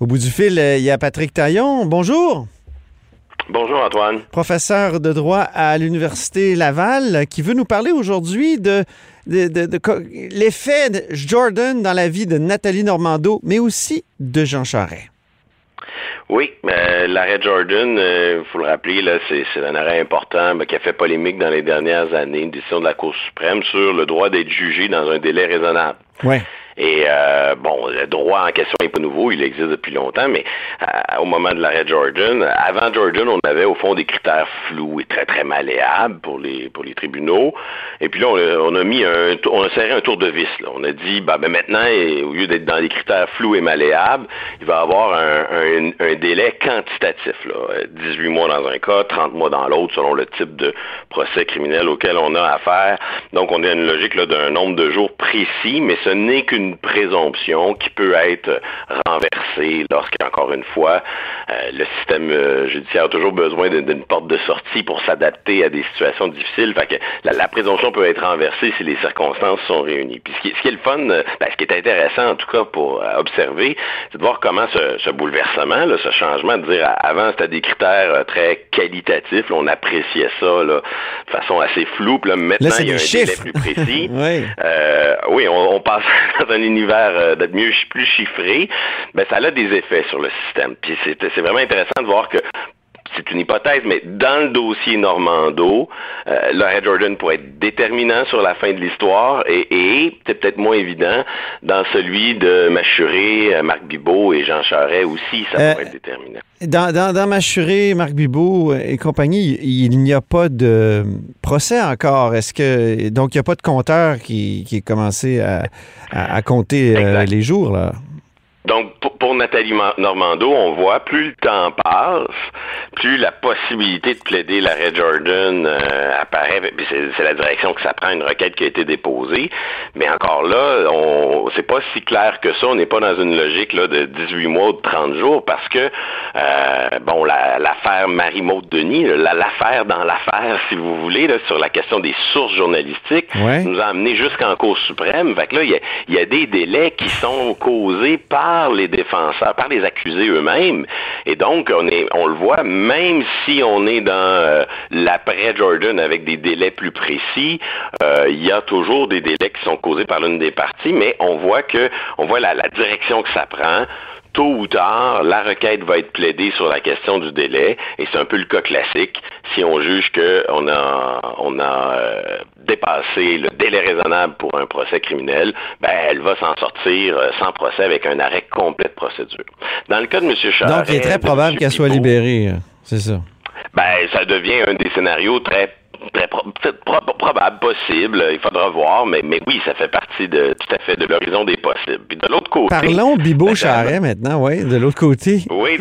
Au bout du fil, euh, il y a Patrick Taillon. Bonjour. Bonjour Antoine. Professeur de droit à l'Université Laval, qui veut nous parler aujourd'hui de, l'effet Jordan dans la vie de Nathalie Normando, mais aussi de Jean Charest. Oui, euh, l'arrêt Jordan, il euh, faut le rappeler, là, c'est, un arrêt important qui a fait polémique dans les dernières années, une décision de la Cour suprême sur le droit d'être jugé dans un délai raisonnable. Ouais. Et euh, bon, le droit en question n'est pas nouveau, il existe depuis longtemps, mais euh, au moment de l'arrêt Jordan, avant Jordan, on avait au fond des critères flous et très très malléables pour les pour les tribunaux. Et puis là, on a, mis un, on a serré un tour de vis. On a dit, bah, ben maintenant, au lieu d'être dans des critères flous et malléables, il va y avoir un, un, délai quantitatif. Là. 18 mois dans un cas, 30 mois dans l'autre, selon le type de procès criminel auquel on a affaire. Donc, on a une logique d'un nombre de jours précis, mais ce n'est qu'une présomption qui peut être renversée lorsqu'encore une fois, euh, le système euh, judiciaire a toujours besoin d'une porte de sortie pour s'adapter à des situations difficiles. Fait que la, présomption peut être renversée si les circonstances sont réunies. Puis ce qui, est le fun, euh, ben, ce qui est intéressant en tout cas pour observer, c'est de voir comment ce, bouleversement, ce changement, de dire avant c'était des critères très qualitatifs, on appréciait ça de façon assez floue, puis là maintenant il y a un délai plus précis. oui, oui on, on passe dans un univers euh, d'être mieux, plus chiffré, ben ça a des effets sur le système. Puis c'est vraiment intéressant de voir que c'est une hypothèse, mais dans le dossier Normando, euh, Jordan pourrait être déterminant sur la fin de l'histoire et, c'est peut-être moins évident dans celui de Machuré, euh, Marc Bibot et Jean Charest aussi, ça euh, pourrait être déterminant. Dans, dans, Machuré, Marc Bibot et compagnie, il, n'y a pas de procès encore. Est-ce que donc il n'y a pas de compteur qui, qui est commencé à, compter euh, les jours là? Donc, pour, Nathalie Normando, on voit, plus le temps passe, plus la possibilité de plaider l'arrêt Jordan euh, apparaît. C'est la direction que ça prend, une requête qui a été déposée. Mais encore là, on c'est pas si clair que ça. On n'est pas dans une logique là, de 18 mois ou de 30 jours parce que, euh, bon, l'affaire Marie-Maude Denis, l'affaire dans l'affaire, si vous voulez, là, sur la question des sources journalistiques, nous a amené jusqu'en Cour suprême. Fait que là, il y a des délais qui sont causés par par les défenseurs, par les accusés eux-mêmes. Et donc, on, le voit, même si on est dans euh, l'après Jordan avec des délais plus précis, euh, il y a toujours des délais qui sont causés par l'une des parties, mais on voit que, on voit la direction que ça prend tôt ou tard, la requête va être plaidée sur la question du délai, et c'est un peu le cas classique. Si on juge qu'on a, on a euh, dépassé le délai raisonnable pour un procès criminel, ben, elle va s'en sortir euh, sans procès avec un arrêt complet de procédure. Dans le cas de M. Charest... Donc, il est très probable qu'elle soit libérée, euh, c'est ça? Ben, ça devient un des scénarios très très probable, possible. Il faudra voir, mais, mais oui, ça fait partie de tout à fait de l'horizon des possibles. Puis de l'autre côté. Parlons Bibo Charret maintenant, oui, de l'autre côté. Oui.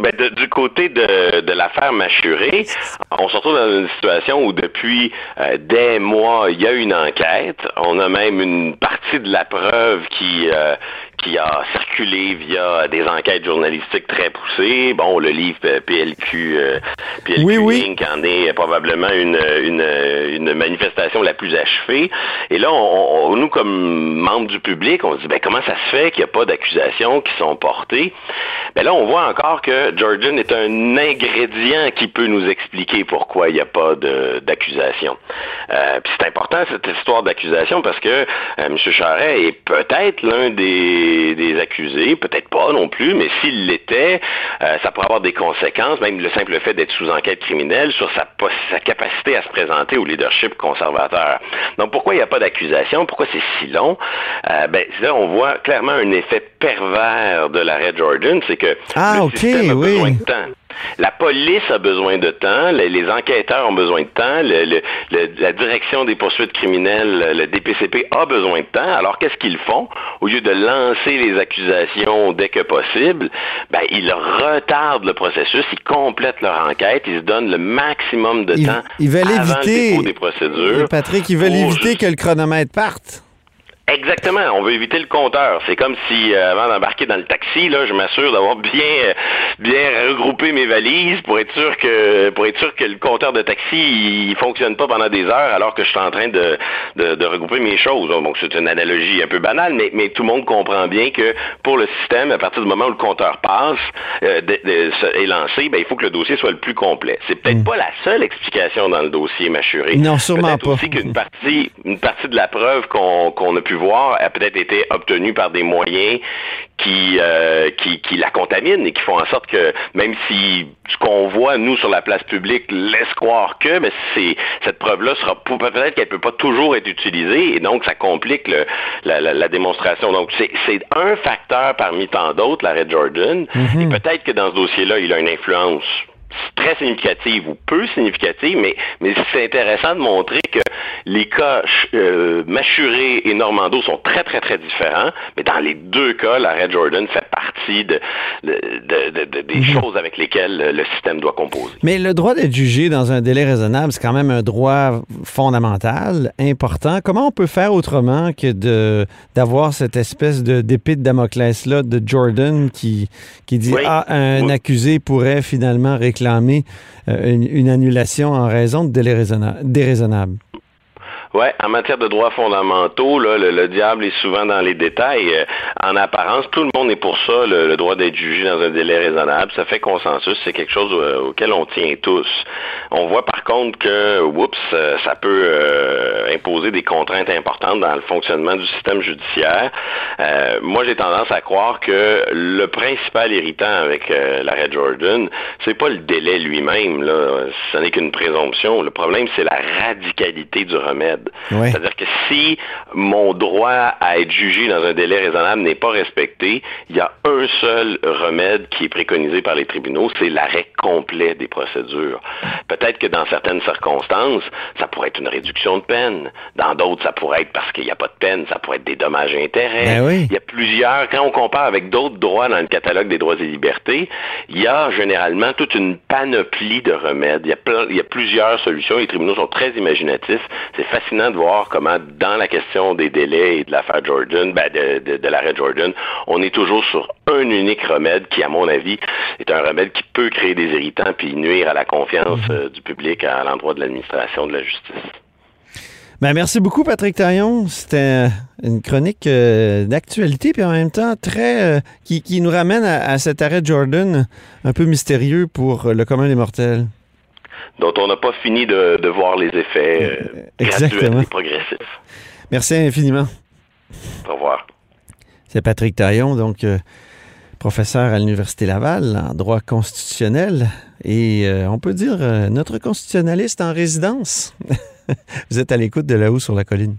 Ben du côté de, de l'affaire Machuré, on se retrouve dans une situation où depuis euh, des mois, il y a une enquête. On a même une partie de la preuve qui, euh, qui a circulé via des enquêtes journalistiques très poussées. Bon, le livre PLQ, euh, PLQ oui, oui. en est probablement une, une, une, manifestation la plus achevée. Et là, on, nous, comme membres du public, on se dit, ben, comment ça se fait qu'il n'y a pas d'accusations qui sont portées? Ben là, on voit encore que Jordan est un ingrédient qui peut nous expliquer pourquoi il n'y a pas d'accusation. Euh, puis c'est important, cette histoire d'accusation, parce que euh, M. Charret est peut-être l'un des des, accusés, peut-être pas non plus, mais s'il l'était, euh, ça pourrait avoir des conséquences, même le simple fait d'être sous enquête criminelle, sur sa, sa capacité à se présenter au leadership conservateur. Donc pourquoi il n'y a pas d'accusation? Pourquoi c'est si long? Euh, ben, là, on voit clairement un effet pervers de l'arrêt Jordan, c'est que ah, le système a besoin de temps. La police a besoin de temps, les, enquêteurs ont besoin de temps, la direction des poursuites criminelles, le DPCP a besoin de temps. Alors qu'est-ce qu'ils font? Au lieu de lancer les accusations dès que possible, ben, ils retardent le processus, ils complètent leur enquête, ils se donnent le maximum de temps ils veulent avant éviter, le des procédures. Patrick, ils veulent éviter que le chronomètre parte. Exactement, on veut éviter le compteur. C'est comme si euh, avant d'embarquer dans le taxi, là, je m'assure d'avoir bien euh, bien regrouper mes valises pour être sûr que pour être sûr que le compteur de taxi il fonctionne pas pendant des heures alors que je suis en train de, de, regrouper mes choses. Donc c'est une analogie un peu banale, mais, mais tout le monde comprend bien que pour le système, à partir du moment où le compteur passe euh, est lancé, ben, il faut que le dossier soit le plus complet. C'est peut-être mm. pas la seule explication dans le dossier mâchuré. Non, sûrement pas. aussi qu'une partie une partie de la preuve qu'on a pu voir a peut-être été obtenue par des moyens qui, euh, qui, qui la contaminent et qui font en sorte que même si ce qu'on voit nous sur la place publique laisse croire que, mais c'est cette preuve-là sera peut-être qu'elle peut pas toujours être utilisée et donc ça complique le, la, la, démonstration. Donc c'est un facteur parmi tant d'autres, l'arrêt Jordan. Mm-hmm. Et peut-être que dans ce dossier-là, il a une influence très significative ou peu significative, mais, mais c'est intéressant de montrer que les cas euh, Machuré et Normando sont très, très, très différents, mais dans les deux cas, l'arrêt Jordan fait partie de, des mhm. choses avec lesquelles le système doit composer. Mais le droit d'être jugé dans un délai raisonnable, c'est quand même un droit fondamental, important. Comment on peut faire autrement que de d'avoir cette espèce de d'épée de Damoclès-là de Jordan qui, qui dit Ah, un accusé pourrait finalement réclamer euh, une, annulation en raison de délai déraisonnable? Ouais, en matière de droits fondamentaux, le, diable est souvent dans les détails. Euh, en apparence, tout le monde est pour ça, le, droit d'être jugé dans un délai raisonnable. Ça fait consensus, c'est quelque chose euh, auquel on tient tous. On voit par contre que, oups, euh, ça peut imposer des contraintes importantes dans le fonctionnement du système judiciaire. moi, j'ai tendance à croire que le principal irritant avec l'arrêt Jordan, c'est pas le délai lui-même. Ce n'est qu'une présomption. Le problème, c'est la radicalité du remède. C'est-à-dire que si mon droit à être jugé dans un délai raisonnable n'est pas respecté, il y a un seul remède qui est préconisé par les tribunaux, c'est l'arrêt complet des procédures. Peut-être que dans certaines circonstances, ça pourrait être une réduction de peine. Dans d'autres, ça pourrait être parce qu'il n'y a pas de peine, ça pourrait être des dommages et intérêts. Ben il y a plusieurs, quand on compare avec d'autres droits dans le catalogue des droits et libertés, il y a généralement toute une panoplie de remèdes. Il y a, il y a plusieurs solutions. Les tribunaux sont très imaginatifs. C'est facile de voir comment, dans la question des délais et de l'affaire Jordan, ben de, l'arrêt Jordan, on est toujours sur un unique remède qui, à mon avis, est un remède qui peut créer des irritants puis nuire à la confiance mhm. euh, du public à, l'endroit de l'administration de la justice. Ben, merci beaucoup, Patrick Taillon. C'était une chronique euh, d'actualité, puis en même temps très euh, qui, nous ramène à, à, cet arrêt Jordan un peu mystérieux pour le commun des mortels dont on n'a pas fini de, voir les effets euh, graduels et progressifs. Merci infiniment. Au revoir. C'est Patrick Taillon, donc euh, professeur à l'Université Laval en droit constitutionnel et euh, on peut dire notre constitutionnaliste en résidence. Vous êtes à l'écoute de là-haut sur la colline.